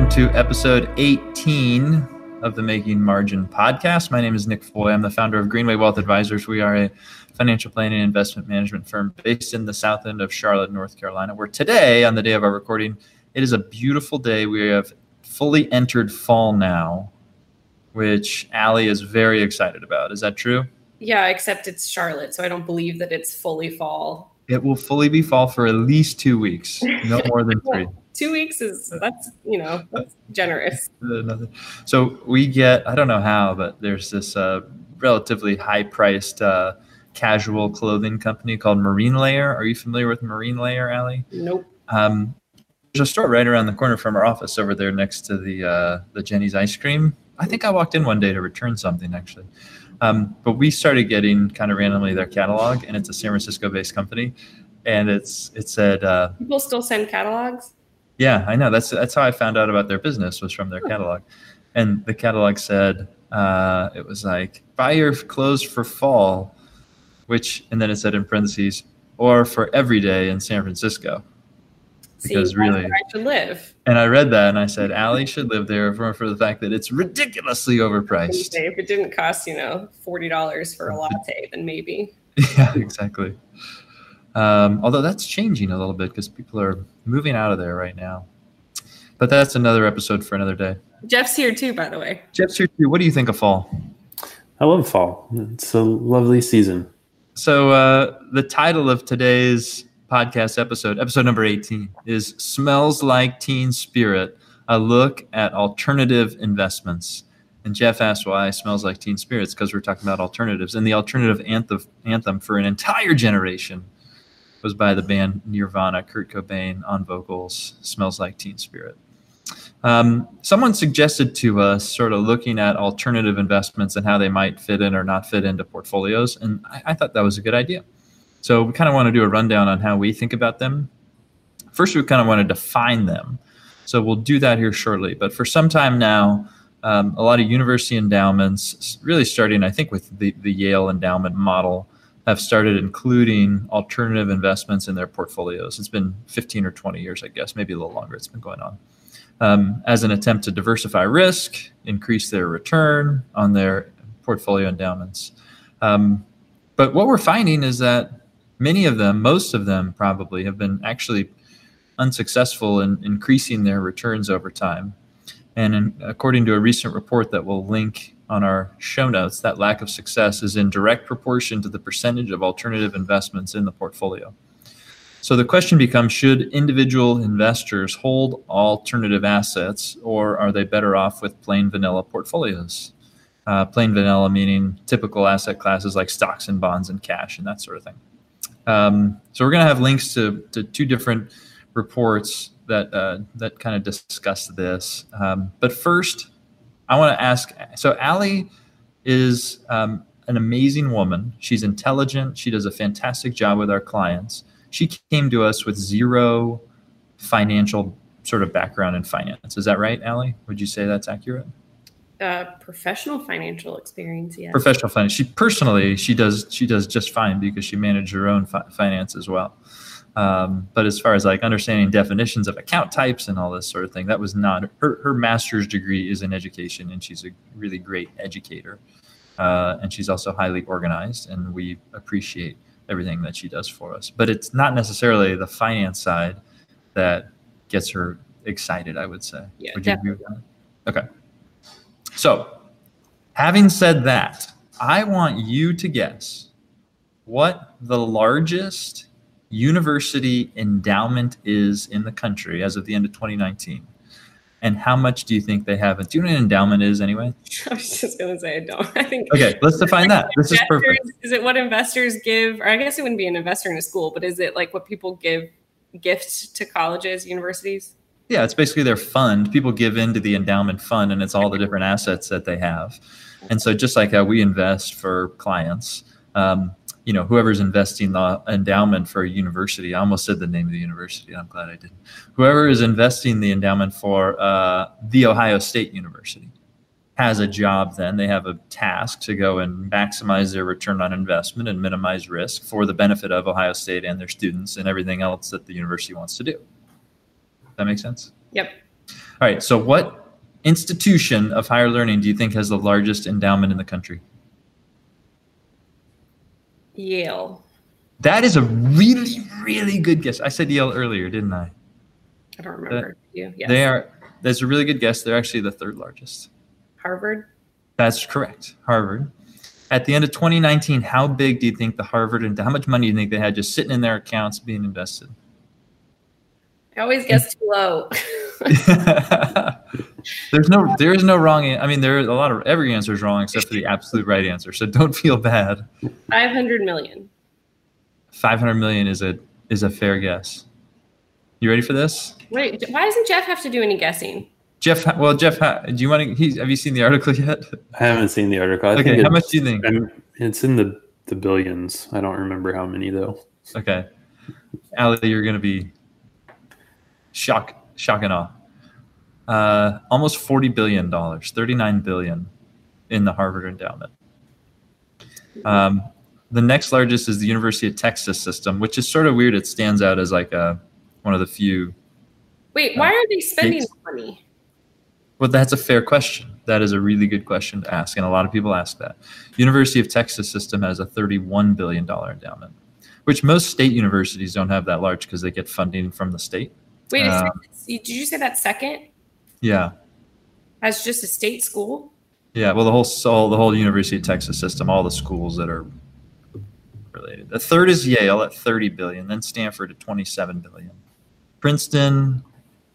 welcome to episode 18 of the Making Margin podcast. My name is Nick Foy. I'm the founder of Greenway Wealth Advisors. We are a financial planning and investment management firm based in the south end of Charlotte, North Carolina, where today, on the day of our recording, it is a beautiful day. We have fully entered fall now, which Allie is very excited about. Is that true? Yeah, except it's Charlotte, so I don't believe that it's fully fall. It will fully be fall for at least two weeks, no more than three. Two weeks is that's you know that's generous. So we get I don't know how, but there's this uh, relatively high priced uh, casual clothing company called Marine Layer. Are you familiar with Marine Layer, Allie? Nope. Um, there's a store right around the corner from our office over there next to the uh, the Jeni's ice cream. I think I walked in one day to return something actually. Um, but we started getting kind of randomly their catalog, and it's a San Francisco-based company, and it's it said uh, people still send catalogs. Yeah, I know. That's that's how I found out about their business was from their catalog, and the catalog said uh, it was like buy your clothes for fall, which and then it said in parentheses or for every day in San Francisco because really I should live. And I read that and I said, Allie should live there for, for the fact that it's ridiculously overpriced. If it didn't cost, you know, forty dollars for a latte, then maybe. Yeah, exactly. Um, although that's changing a little bit because people are moving out of there right now. But that's another episode for another day. Jeff's here too, by the way. Jeff's here too. What do you think of fall? I love fall. It's a lovely season. So uh, the title of today's podcast episode, episode number 18, is Smells Like Teen Spirit, a look at alternative investments. And Jeff asked why Smells Like Teen Spirits, because we're talking about alternatives. And the alternative anthem, anthem for an entire generation was by the band Nirvana, Kurt Cobain on vocals, Smells Like Teen Spirit. Um, someone suggested to us sort of looking at alternative investments and how they might fit in or not fit into portfolios. And I, I thought that was a good idea. So we kind of want to do a rundown on how we think about them. First, we kind of want to define them. So we'll do that here shortly. But for some time now, um, a lot of university endowments, really starting, I think, with the, the Yale endowment model, have started including alternative investments in their portfolios. It's been 15 or 20 years, I guess, maybe a little longer. It's been going on. Um, as an attempt to diversify risk, increase their return on their portfolio endowments. Um, but what we're finding is that many of them, most of them probably, have been actually unsuccessful in increasing their returns over time. And in, according to a recent report that we'll link on our show notes, that lack of success is in direct proportion to the percentage of alternative investments in the portfolio. So the question becomes should individual investors hold alternative assets or are they better off with plain vanilla portfolios? Uh, plain vanilla meaning typical asset classes like stocks and bonds and cash and that sort of thing. Um, so we're going to have links to, to two different reports that uh, that kind of discuss this. Um, but first, I want to ask. So Allie is um, an amazing woman. She's intelligent. She does a fantastic job with our clients. She came to us with zero financial sort of background in finance. Is that right, Allie? Would you say that's accurate? Uh, professional financial experience, yeah. Professional finance. She personally, she does she does just fine because she managed her own fi- finance as well. Um, but as far as like understanding definitions of account types and all this sort of thing, that was not her. Her master's degree is in education, and she's a really great educator. Uh, and she's also highly organized, and we appreciate everything that she does for us. But it's not necessarily the finance side that gets her excited. I would say. Yeah, would you agree with that? Okay. So, having said that, I want you to guess what the largest university endowment is in the country as of the end of 2019. And how much do you think they have? Do you know what an endowment is anyway? I was just going to say I don't. I think. Okay, let's define that. This is perfect. Is it what investors give? Or I guess it wouldn't be an investor in a school, but is it like what people give gifts to colleges, universities? Yeah, it's basically their fund. People give into the endowment fund, and it's all the different assets that they have. And so, just like how we invest for clients, um, you know, whoever's investing the endowment for a university, I almost said the name of the university. I'm glad I didn't. Whoever is investing the endowment for uh, the Ohio State University has a job. Then they have a task to go and maximize their return on investment and minimize risk for the benefit of Ohio State and their students and everything else that the university wants to do that make sense? Yep. All right. So, what institution of higher learning do you think has the largest endowment in the country? Yale. That is a really, really good guess. I said Yale earlier, didn't I? I don't remember. Yes. They are. That's a really good guess. They're actually the third largest. Harvard. That's correct. Harvard. At the end of 2019, how big do you think the Harvard and how much money do you think they had just sitting in their accounts being invested? I always guess too low. There's no, there is no wrong. an- I mean, there is a lot of every answer is wrong except for the absolute right answer. So don't feel bad. 500 million. 500 million is a is a fair guess. You ready for this, Wait, why doesn't Jeff have to do any guessing? Jeff? Well, Jeff, do you want to? He's, have you seen the article yet? I haven't seen the article. I Okay, think how it's- much do you think? It's in the the billions. I don't remember how many though. Okay, Allie, you're gonna be shock, shock and awe. Uh, almost 40 billion dollars, 39 billion in the Harvard endowment. Um, the next largest is the University of Texas system, which is sort of weird. It stands out as like a one of the few. Wait, why are they spending the money? Well, that's a fair question. That is a really good question to ask, and a lot of people ask that. University of Texas system has a 31 billion dollar endowment, which most state universities don't have that large because they get funding from the state. Wait, Uh, did you say that second Yeah, as just a state school? yeah. Well, the whole so the whole University of Texas system, all the schools that are related. The third is Yale at 30 billion, then Stanford at 27 billion, Princeton.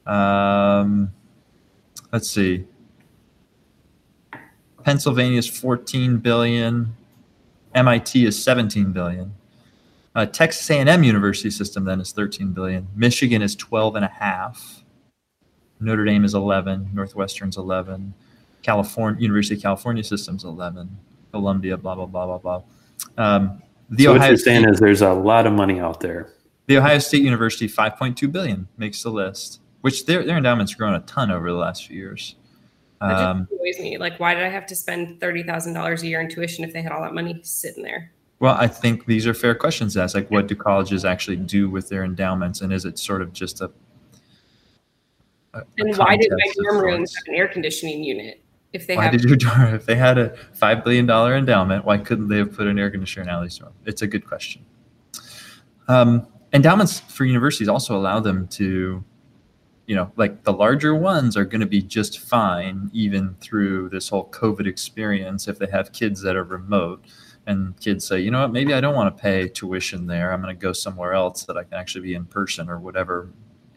Um, let's see. Pennsylvania is 14 billion. MIT is 17 billion. Uh, Texas A&M University system then is 13 billion. Michigan is 12 and a half. Notre Dame is 11. Northwestern's 11. California University of California system's 11. Columbia, blah blah blah blah blah. Um, the so what you're saying State, is there's a lot of money out there. the Ohio State University 5.2 billion makes the list, which their their endowment's grown a ton over the last few years. That just Um, annoys me. Like, why did I have to spend thirty thousand dollars a year in tuition if they had all that money sitting there? Well, I think these are fair questions to ask. Like, what do colleges actually do with their endowments, and is it sort of just a? a- a And why did my dorm rooms have an air conditioning unit if they Why have? did your dorm, if they had a five billion dollar endowment, why couldn't they have put an air conditioner in Allie's dorm? It's a good question. Um, endowments for universities also allow them to, you know, like the larger ones are going to be just fine even through this whole COVID experience if they have kids that are remote and kids say, you know what, maybe I don't want to pay tuition there. I'm going to go somewhere else that I can actually be in person or whatever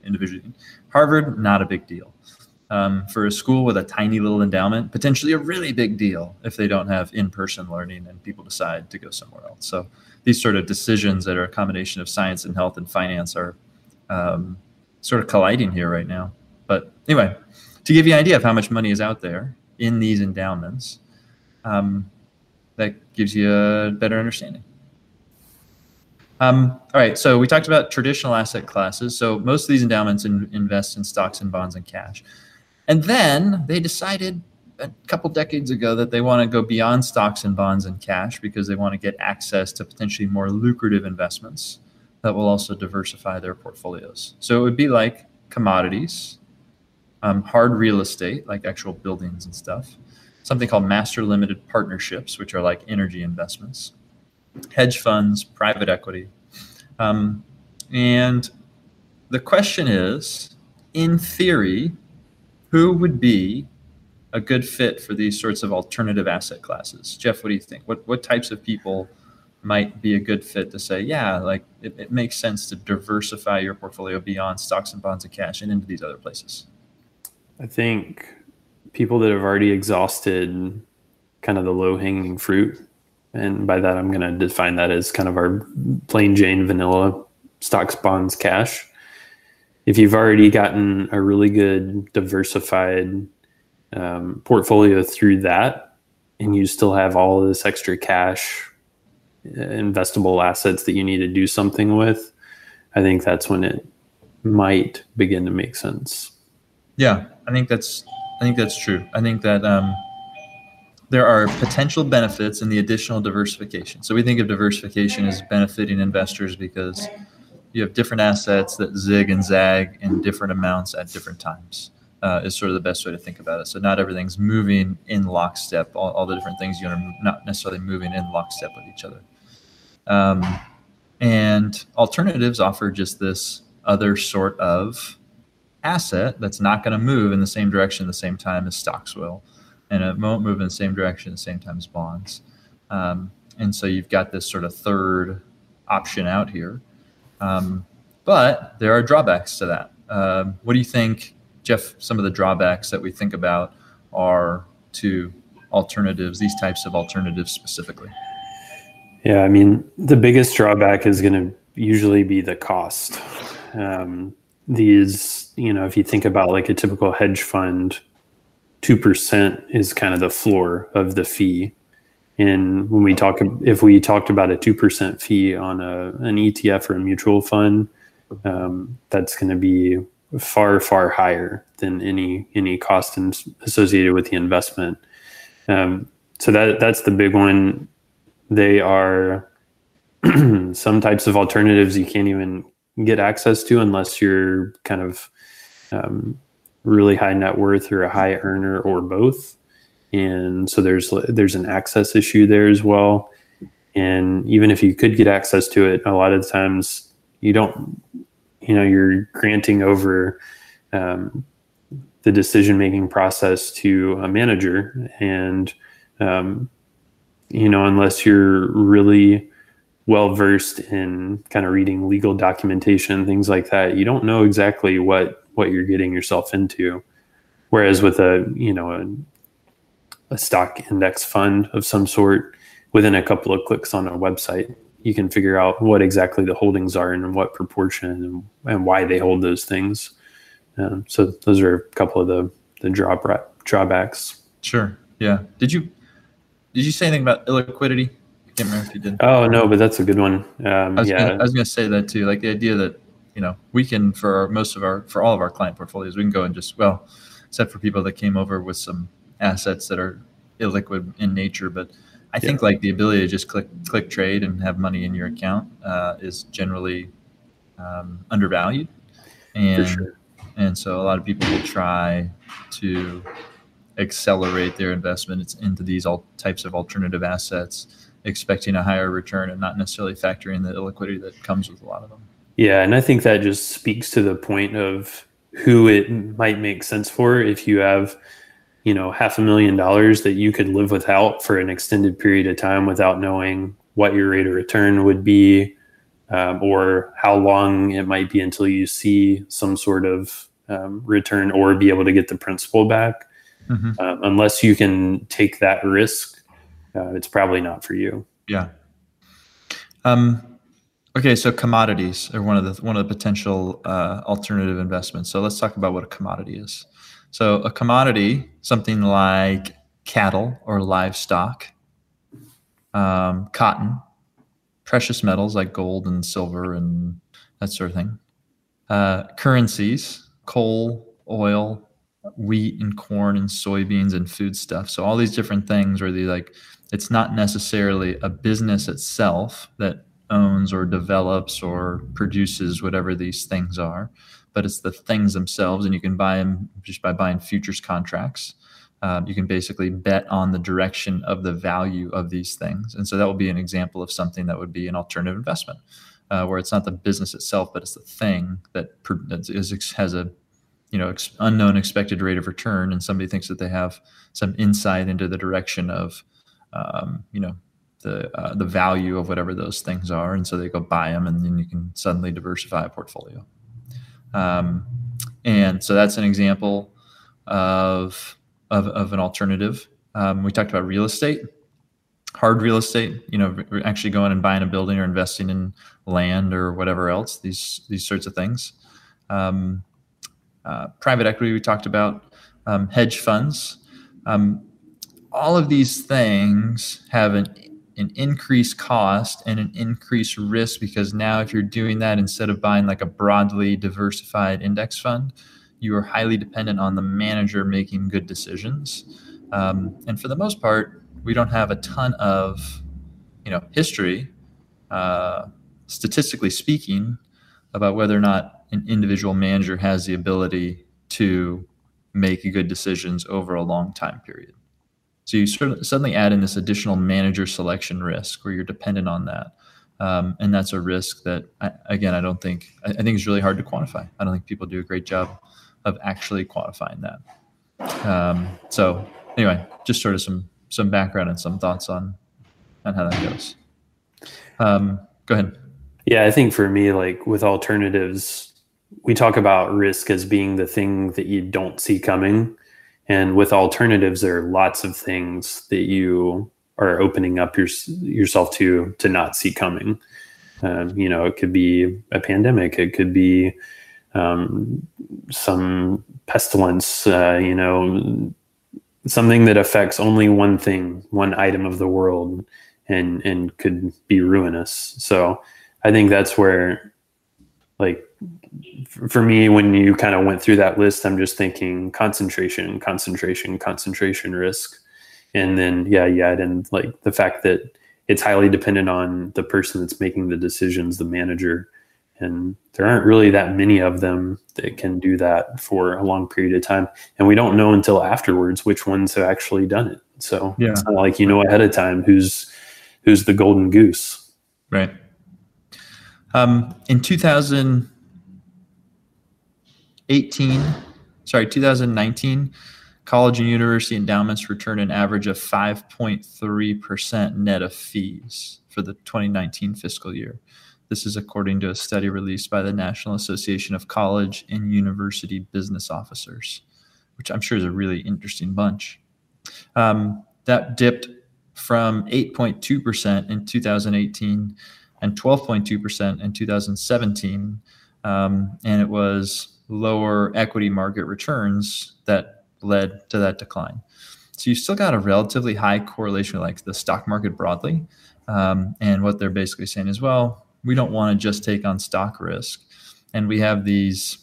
individually. Harvard, not a big deal. Um, for a school with a tiny little endowment, potentially a really big deal if they don't have in person learning and people decide to go somewhere else. So these sort of decisions that are a combination of science and health and finance are um, sort of colliding here right now. But anyway, to give you an idea of how much money is out there in these endowments, um, that gives you a better understanding. Um, all right, so we talked about traditional asset classes. So most of these endowments in, invest in stocks and bonds and cash. And then they decided a couple decades ago that they want to go beyond stocks and bonds and cash because they want to get access to potentially more lucrative investments that will also diversify their portfolios. So it would be like commodities, um, hard real estate, like actual buildings and stuff, something called master limited partnerships, which are like energy investments, hedge funds, private equity. Um, and the question is in theory, who would be a good fit for these sorts of alternative asset classes? Jeff, what do you think? What, what types of people might be a good fit to say, yeah, like it, it makes sense to diversify your portfolio beyond stocks and bonds and cash and into these other places? I think people that have already exhausted kind of the low hanging fruit, and by that I'm going to define that as kind of our plain Jane vanilla stocks, bonds, cash. If you've already gotten a really good diversified um, portfolio through that, and you still have all of this extra cash, uh, investable assets that you need to do something with, I think that's when it might begin to make sense. Yeah, I think that's I think that's true. I think that um, there are potential benefits in the additional diversification. So we think of diversification as benefiting investors because you have different assets that zig and zag in different amounts at different times. uh, is sort of the best way to think about it. So not everything's moving in lockstep. All, all the different things you are not necessarily moving in lockstep with each other. Um, and alternatives offer just this other sort of asset that's not going to move in the same direction at the same time as stocks will, and it won't move in the same direction at the same time as bonds. Um, and so you've got this sort of third option out here. Um, but there are drawbacks to that. Um, what do you think, Jeff? Some of the drawbacks that we think about are to alternatives, these types of alternatives specifically. Yeah, I mean, the biggest drawback is going to usually be the cost. Um, these, you know, if you think about like a typical hedge fund, 2% is kind of the floor of the fee. And when we talk, if we talked about a 2% fee on a, an ETF or a mutual fund, um, that's going to be far, far higher than any, any cost in, associated with the investment. Um, so that, that's the big one. They are some types of alternatives you can't even get access to unless you're kind of um, really high net worth or a high earner or both. And so there's there's an access issue there as well. And even if you could get access to it a lot of times you don't you know you're granting over um, the decision making process to a manager. And um, you know unless you're really well versed in kind of reading legal documentation things like that you don't know exactly what what you're getting yourself into. Whereas with a you know a a stock index fund of some sort within a couple of clicks on a website you can figure out what exactly the holdings are and in what proportion and, and why they hold those things. Um, so those are a couple of the the draw, drawbacks. Sure. Yeah. Did you did you say anything about illiquidity can't remember if you did. Oh no but that's a good one. Um, I was yeah. Gonna, i was going to say that too like the idea that you know we can for most of our for all of our client portfolios we can go and just well except for people that came over with some assets that are illiquid in nature. But I think like the ability to just click click trade and have money in your account uh, is generally um, undervalued, and sure. and so a lot of people will try to accelerate their investments into these all types of alternative assets, expecting a higher return and not necessarily factoring the illiquidity that comes with a lot of them. Yeah, and I think that just speaks to the point of who it might make sense for if you have you know half a million dollars that you could live without for an extended period of time without knowing what your rate of return would be um, or how long it might be until you see some sort of um, return or be able to get the principal back mm-hmm. uh, unless you can take that risk uh, it's probably not for you. Yeah. Um, okay so commodities are one of the one of the potential uh, alternative investments. So let's talk about what a commodity is. So a commodity, something like cattle or livestock, um, cotton, precious metals like gold and silver and that sort of thing, uh, currencies, coal, oil, wheat and corn and soybeans and food stuff. So all these different things where the like, it's not necessarily a business itself that owns or develops or produces whatever these things are but it's the things themselves, and you can buy them just by buying futures contracts. Um, you can basically bet on the direction of the value of these things, and so that will be an example of something that would be an alternative investment, uh, where it's not the business itself, but it's the thing that is, has a you know ex- unknown expected rate of return, and somebody thinks that they have some insight into the direction of um, you know the uh, the value of whatever those things are, and so they go buy them, and then you can suddenly diversify a portfolio. Um, and so that's an example of, of, of an alternative. Um, we talked about real estate, hard real estate, you know, actually going and buying a building or investing in land or whatever else, these, these sorts of things. Um, uh, private equity, we talked about um, hedge funds. Um, all of these things have an an increased cost and an increased risk because now if you're doing that instead of buying like a broadly diversified index fund you are highly dependent on the manager making good decisions um, and for the most part we don't have a ton of you know history uh, statistically speaking about whether or not an individual manager has the ability to make good decisions over a long time period. So you suddenly add in this additional manager selection risk where you're dependent on that. Um, and that's a risk that, I, again, I don't think, I, I think it's really hard to quantify. I don't think people do a great job of actually quantifying that. Um, so anyway, just sort of some some background and some thoughts on on how that goes. Um, go ahead. Yeah, I think for me, like with alternatives, we talk about risk as being the thing that you don't see coming. And with alternatives, there are lots of things that you are opening up your, yourself to to not see coming. Um, you know, it could be a pandemic, it could be um, some pestilence, uh, you know, something that affects only one thing, one item of the world, and and could be ruinous. So I think that's where, like, for me, when you kind of went through that list, I'm just thinking concentration, concentration, concentration risk, and then yeah, yeah, and like the fact that it's highly dependent on the person that's making the decisions, the manager. And there aren't really that many of them that can do that for a long period of time. And we don't know until afterwards which ones have actually done it. So yeah. it's not like you know ahead of time who's who's the golden goose. Right um, in 2018 sorry 2019 college and university endowments returned an average of 5.3% net of fees for the 2019 fiscal year this is according to a study released by the National Association of College and University Business Officers, which I'm sure is a really interesting bunch. Um, that dipped from 8.2% in 2018 and 12.2% in 2017. Um, and it was lower equity market returns that led to that decline. So you still got a relatively high correlation with like the stock market broadly. Um, and what they're basically saying is, well, we don't want to just take on stock risk. And we have these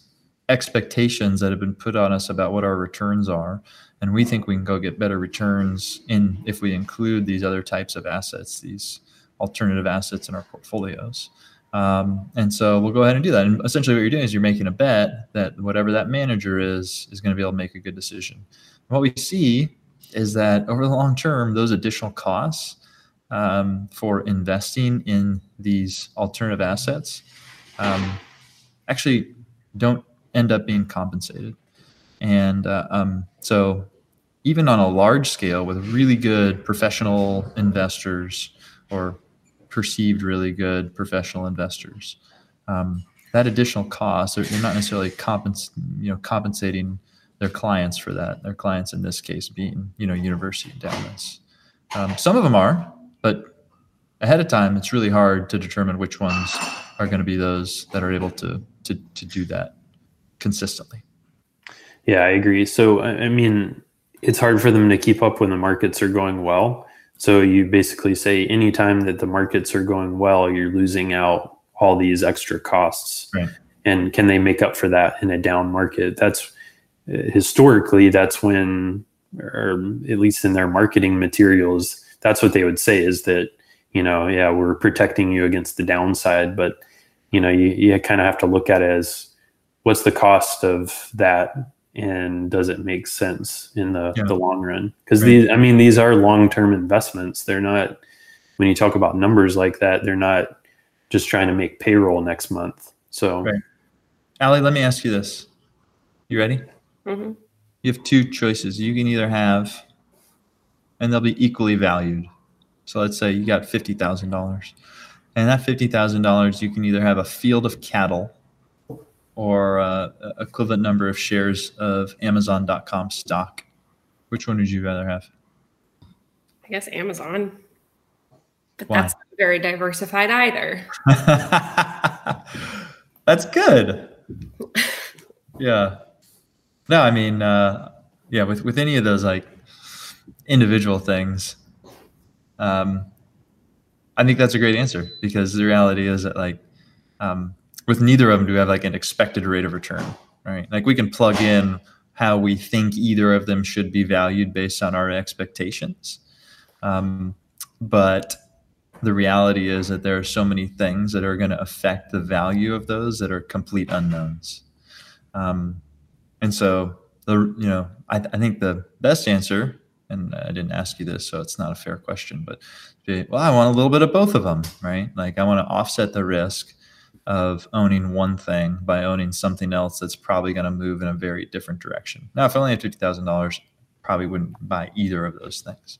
expectations that have been put on us about what our returns are. And we think we can go get better returns in if we include these other types of assets, these alternative assets in our portfolios. Um, and so we'll go ahead and do that. And essentially, what you're doing is you're making a bet that whatever that manager is is going to be able to make a good decision. And what we see is that over the long term, those additional costs um, for investing in these alternative assets um, actually don't end up being compensated. And uh, um, so, even on a large scale with really good professional investors or perceived really good professional investors, um, that additional cost, they're, not necessarily compens- you know, compensating their clients for that. Their clients, in this case, being you know university endowments. Um, some of them are, but ahead of time, it's really hard to determine which ones are going to be those that are able to to to do that consistently. Yeah, I agree. So I mean, it's hard for them to keep up when the markets are going well. So you basically say anytime that the markets are going well, you're losing out all these extra costs. Right. And can they make up for that in a down market? That's uh, historically that's when or at least in their marketing materials that's what they would say is that you know yeah we're protecting you against the downside but you know you, you kind of have to look at it as what's the cost of that and does it make sense in the, yeah. the long run because right. these i mean these are long-term investments they're not when you talk about numbers like that they're not just trying to make payroll next month so right. Allie let me ask you this you ready mm-hmm. you have two choices you can either have and they'll be equally valued. So let's say you got $50,000. And that $50,000, you can either have a field of cattle or uh, equivalent number of shares of Amazon.com stock. Which one would you rather have? I guess Amazon. But Why? that's not very diversified either. that's good. yeah. No, I mean, uh, yeah, with, with any of those, like, individual things. Um, I think that's a great answer because the reality is that like um, with neither of them do we have like an expected rate of return, right? Like we can plug in how we think either of them should be valued based on our expectations, um, but the reality is that there are so many things that are going to affect the value of those that are complete unknowns. Um, and so the you know I, I think the best answer and I didn't ask you this, so it's not a fair question, but well, I want a little bit of both of them, right? Like I want to offset the risk of owning one thing by owning something else that's probably going to move in a very different direction. Now, if I only had fifty thousand dollars, probably wouldn't buy either of those things.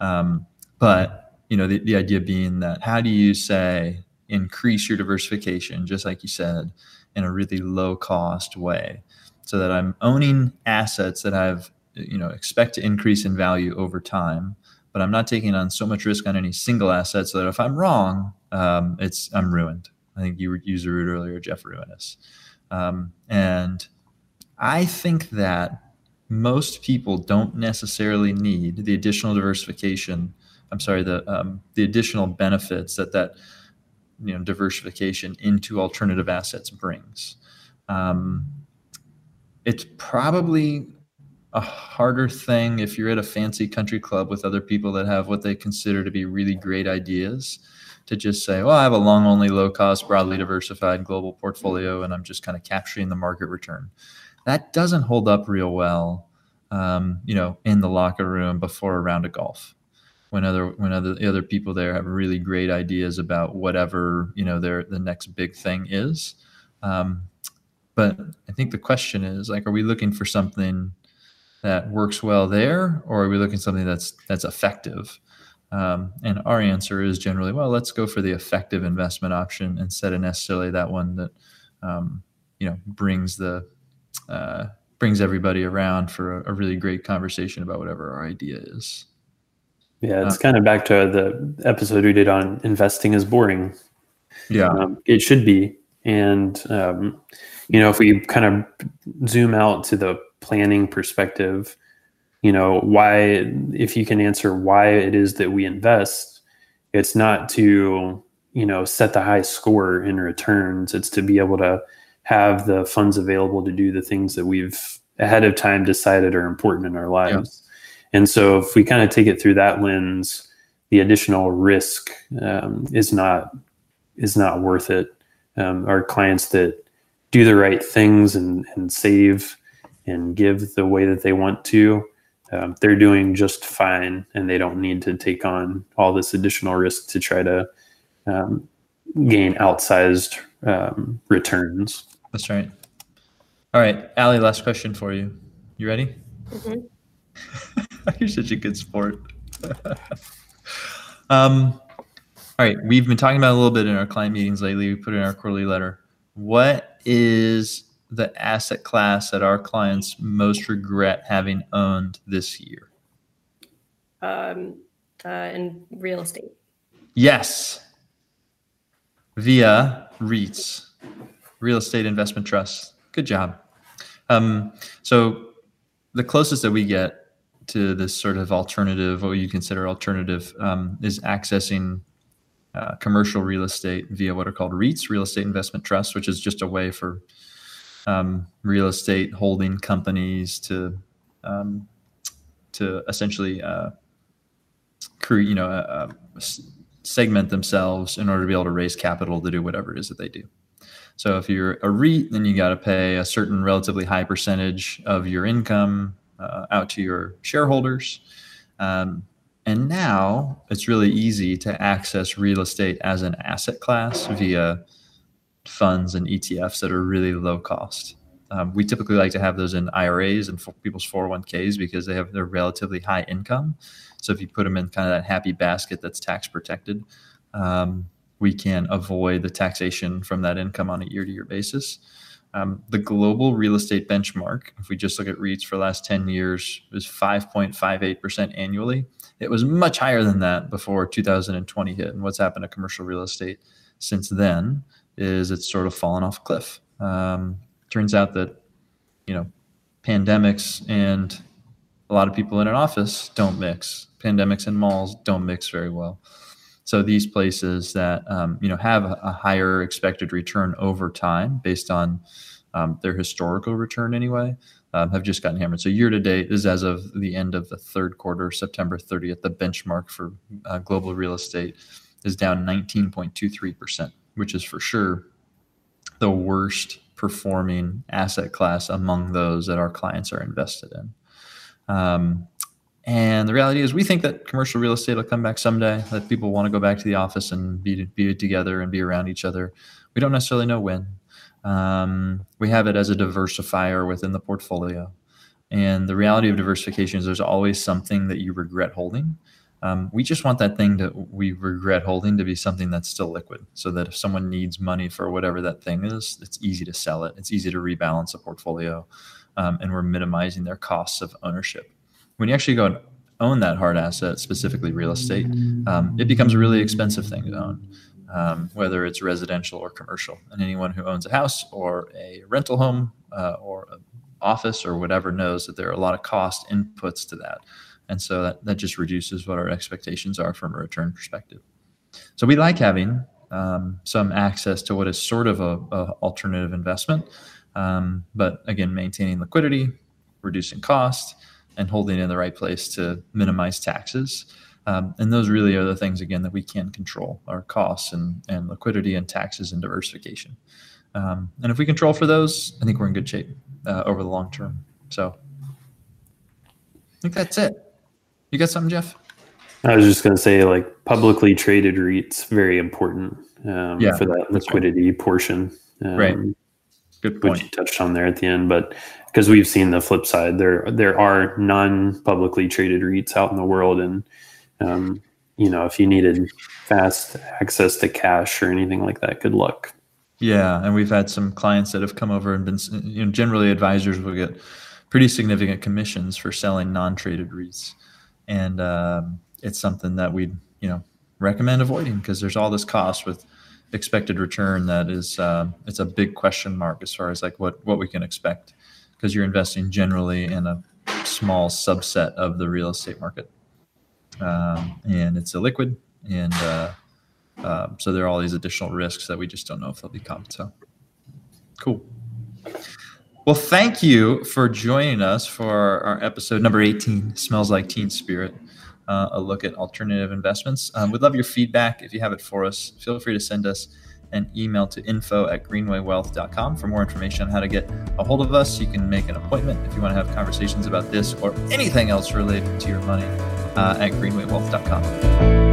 Um, but you know, the, the idea being that how do you say increase your diversification, just like you said, in a really low cost way, so that I'm owning assets that I've you know expect to increase in value over time but i'm not taking on so much risk on any single asset so that if i'm wrong um, it's i'm ruined i think you used the root earlier jeff ruinous um, and i think that most people don't necessarily need the additional diversification i'm sorry the um, the additional benefits that that you know diversification into alternative assets brings. Um, it's probably a harder thing if you're at a fancy country club with other people that have what they consider to be really great ideas to just say, well, I have a long only low cost, broadly diversified global portfolio, and I'm just kind of capturing the market return. That doesn't hold up real well, um, you know, in the locker room before a round of golf. When other when other the other people there have really great ideas about whatever you know their the next big thing is, um, but I think the question is like, are we looking for something that works well there, or are we looking something that's that's effective? Um, and our answer is generally, well, let's go for the effective investment option instead of necessarily that one that um, you know brings the uh, brings everybody around for a, a, really great conversation about whatever our idea is. Yeah, it's uh, kind of back to the episode we did on investing is boring. Yeah, um, it should be. And um, you know, if we kind of zoom out to the planning perspective, you know, why, if you can answer why it is that we invest, it's not to, you know, set the high score in returns. It's to be able to have the funds available to do the things that we've ahead of time decided are important in our lives. Yeah. And so if we kind of take it through that lens, the additional risk um, is not is not worth it. Um, our clients that do the right things and, and save and give the way that they want to, um, they're doing just fine and they don't need to take on all this additional risk to try to um, gain outsized um, returns. That's right. All right, Allie, last question for you. You ready? Mm-hmm. You're such a good sport. um, all right, we've been talking about a little bit in our client meetings lately. We put in our quarterly letter. What is the asset class that our clients most regret having owned this year? Um, uh, in real estate. Yes. Via REITs, real estate investment trusts. Good job. Um, so the closest that we get to this sort of alternative, what you consider alternative, um, is accessing uh, commercial real estate via what are called REITs, real estate investment trusts, which is just a way for um, real estate holding companies to um, to essentially uh, create, you know, uh, uh segment themselves in order to be able to raise capital to do whatever it is that they do. So if you're a REIT, then you got to pay a certain relatively high percentage of your income uh, out to your shareholders. Um, and now it's really easy to access real estate as an asset class via funds and ETFs that are really low cost. Um, we typically like to have those in IRAs and for people's 401ks because they have their relatively high income. So if you put them in kind of that happy basket that's tax protected, um, we can avoid the taxation from that income on a year to year basis. Um, the global real estate benchmark, if we just look at REITs for the last 10 years, was 5.58% annually. It was much higher than that before 2020 hit. And what's happened to commercial real estate since then is it's sort of fallen off a cliff. Um, turns out that, you know, pandemics and a lot of people in an office don't mix. Pandemics and malls don't mix very well. So these places that um, you know have a higher expected return over time based on um, their historical return anyway um, have just gotten hammered. So year to date is as of the end of the third quarter, September 30th. The benchmark for uh, global real estate is down 19.23 percent which is for sure the worst performing asset class among those that our clients are invested in. Um, and the reality is, we think that commercial real estate will come back someday. That people want to go back to the office and be be together and be around each other. We don't necessarily know when. Um, we have it as a diversifier within the portfolio. And the reality of diversification is there's always something that you regret holding. Um, we just want that thing that we regret holding to be something that's still liquid so that if someone needs money for whatever that thing is, it's easy to sell it. It's easy to rebalance a portfolio. Um, and we're minimizing their costs of ownership. When you actually go and own that hard asset, specifically real estate, um, it becomes a really expensive thing to own um, whether it's residential or commercial. And anyone who owns a house or a rental home uh, or an office or whatever knows that there are a lot of cost inputs to that. And so that, that just reduces what our expectations are from a return perspective. So we like having um, some access to what is sort of a, a alternative investment, um, but again, maintaining liquidity, reducing cost, and holding in the right place to minimize taxes. Um, and those really are the things again that we can control: our costs and and liquidity and taxes and diversification. Um, and if we control for those, I think we're in good shape uh, over the long term. So I think that's it. You got something, Jeff? I was just going to say, like publicly traded REITs, very important um, yeah, for that liquidity portion. Um, right. Good point. Which you touched on there at the end, but because we've seen the flip side, there there are non-publicly traded REITs out in the world, and um, you know, if you needed fast access to cash or anything like that, good luck. Yeah, and we've had some clients that have come over and been, you know, generally advisors will get pretty significant commissions for selling non-traded REITs, and um, it's something that we'd you know, recommend avoiding because there's all this cost with expected return that is uh, it's a big question mark as far as like what what we can expect because you're investing generally in a small subset of the real estate market um, and it's illiquid, and uh, uh, so there are all these additional risks that we just don't know if they'll be covered. So, cool. Well, thank you for joining us for our episode number 18, Smells Like Teen Spirit, uh, a look at alternative investments. Um, we'd love your feedback. If you have it for us, feel free to send us an email to info at greenwaywealth.com for more information on how to get a hold of us. You can make an appointment if you want to have conversations about this or anything else related to your money uh, at greenwaywealth.com.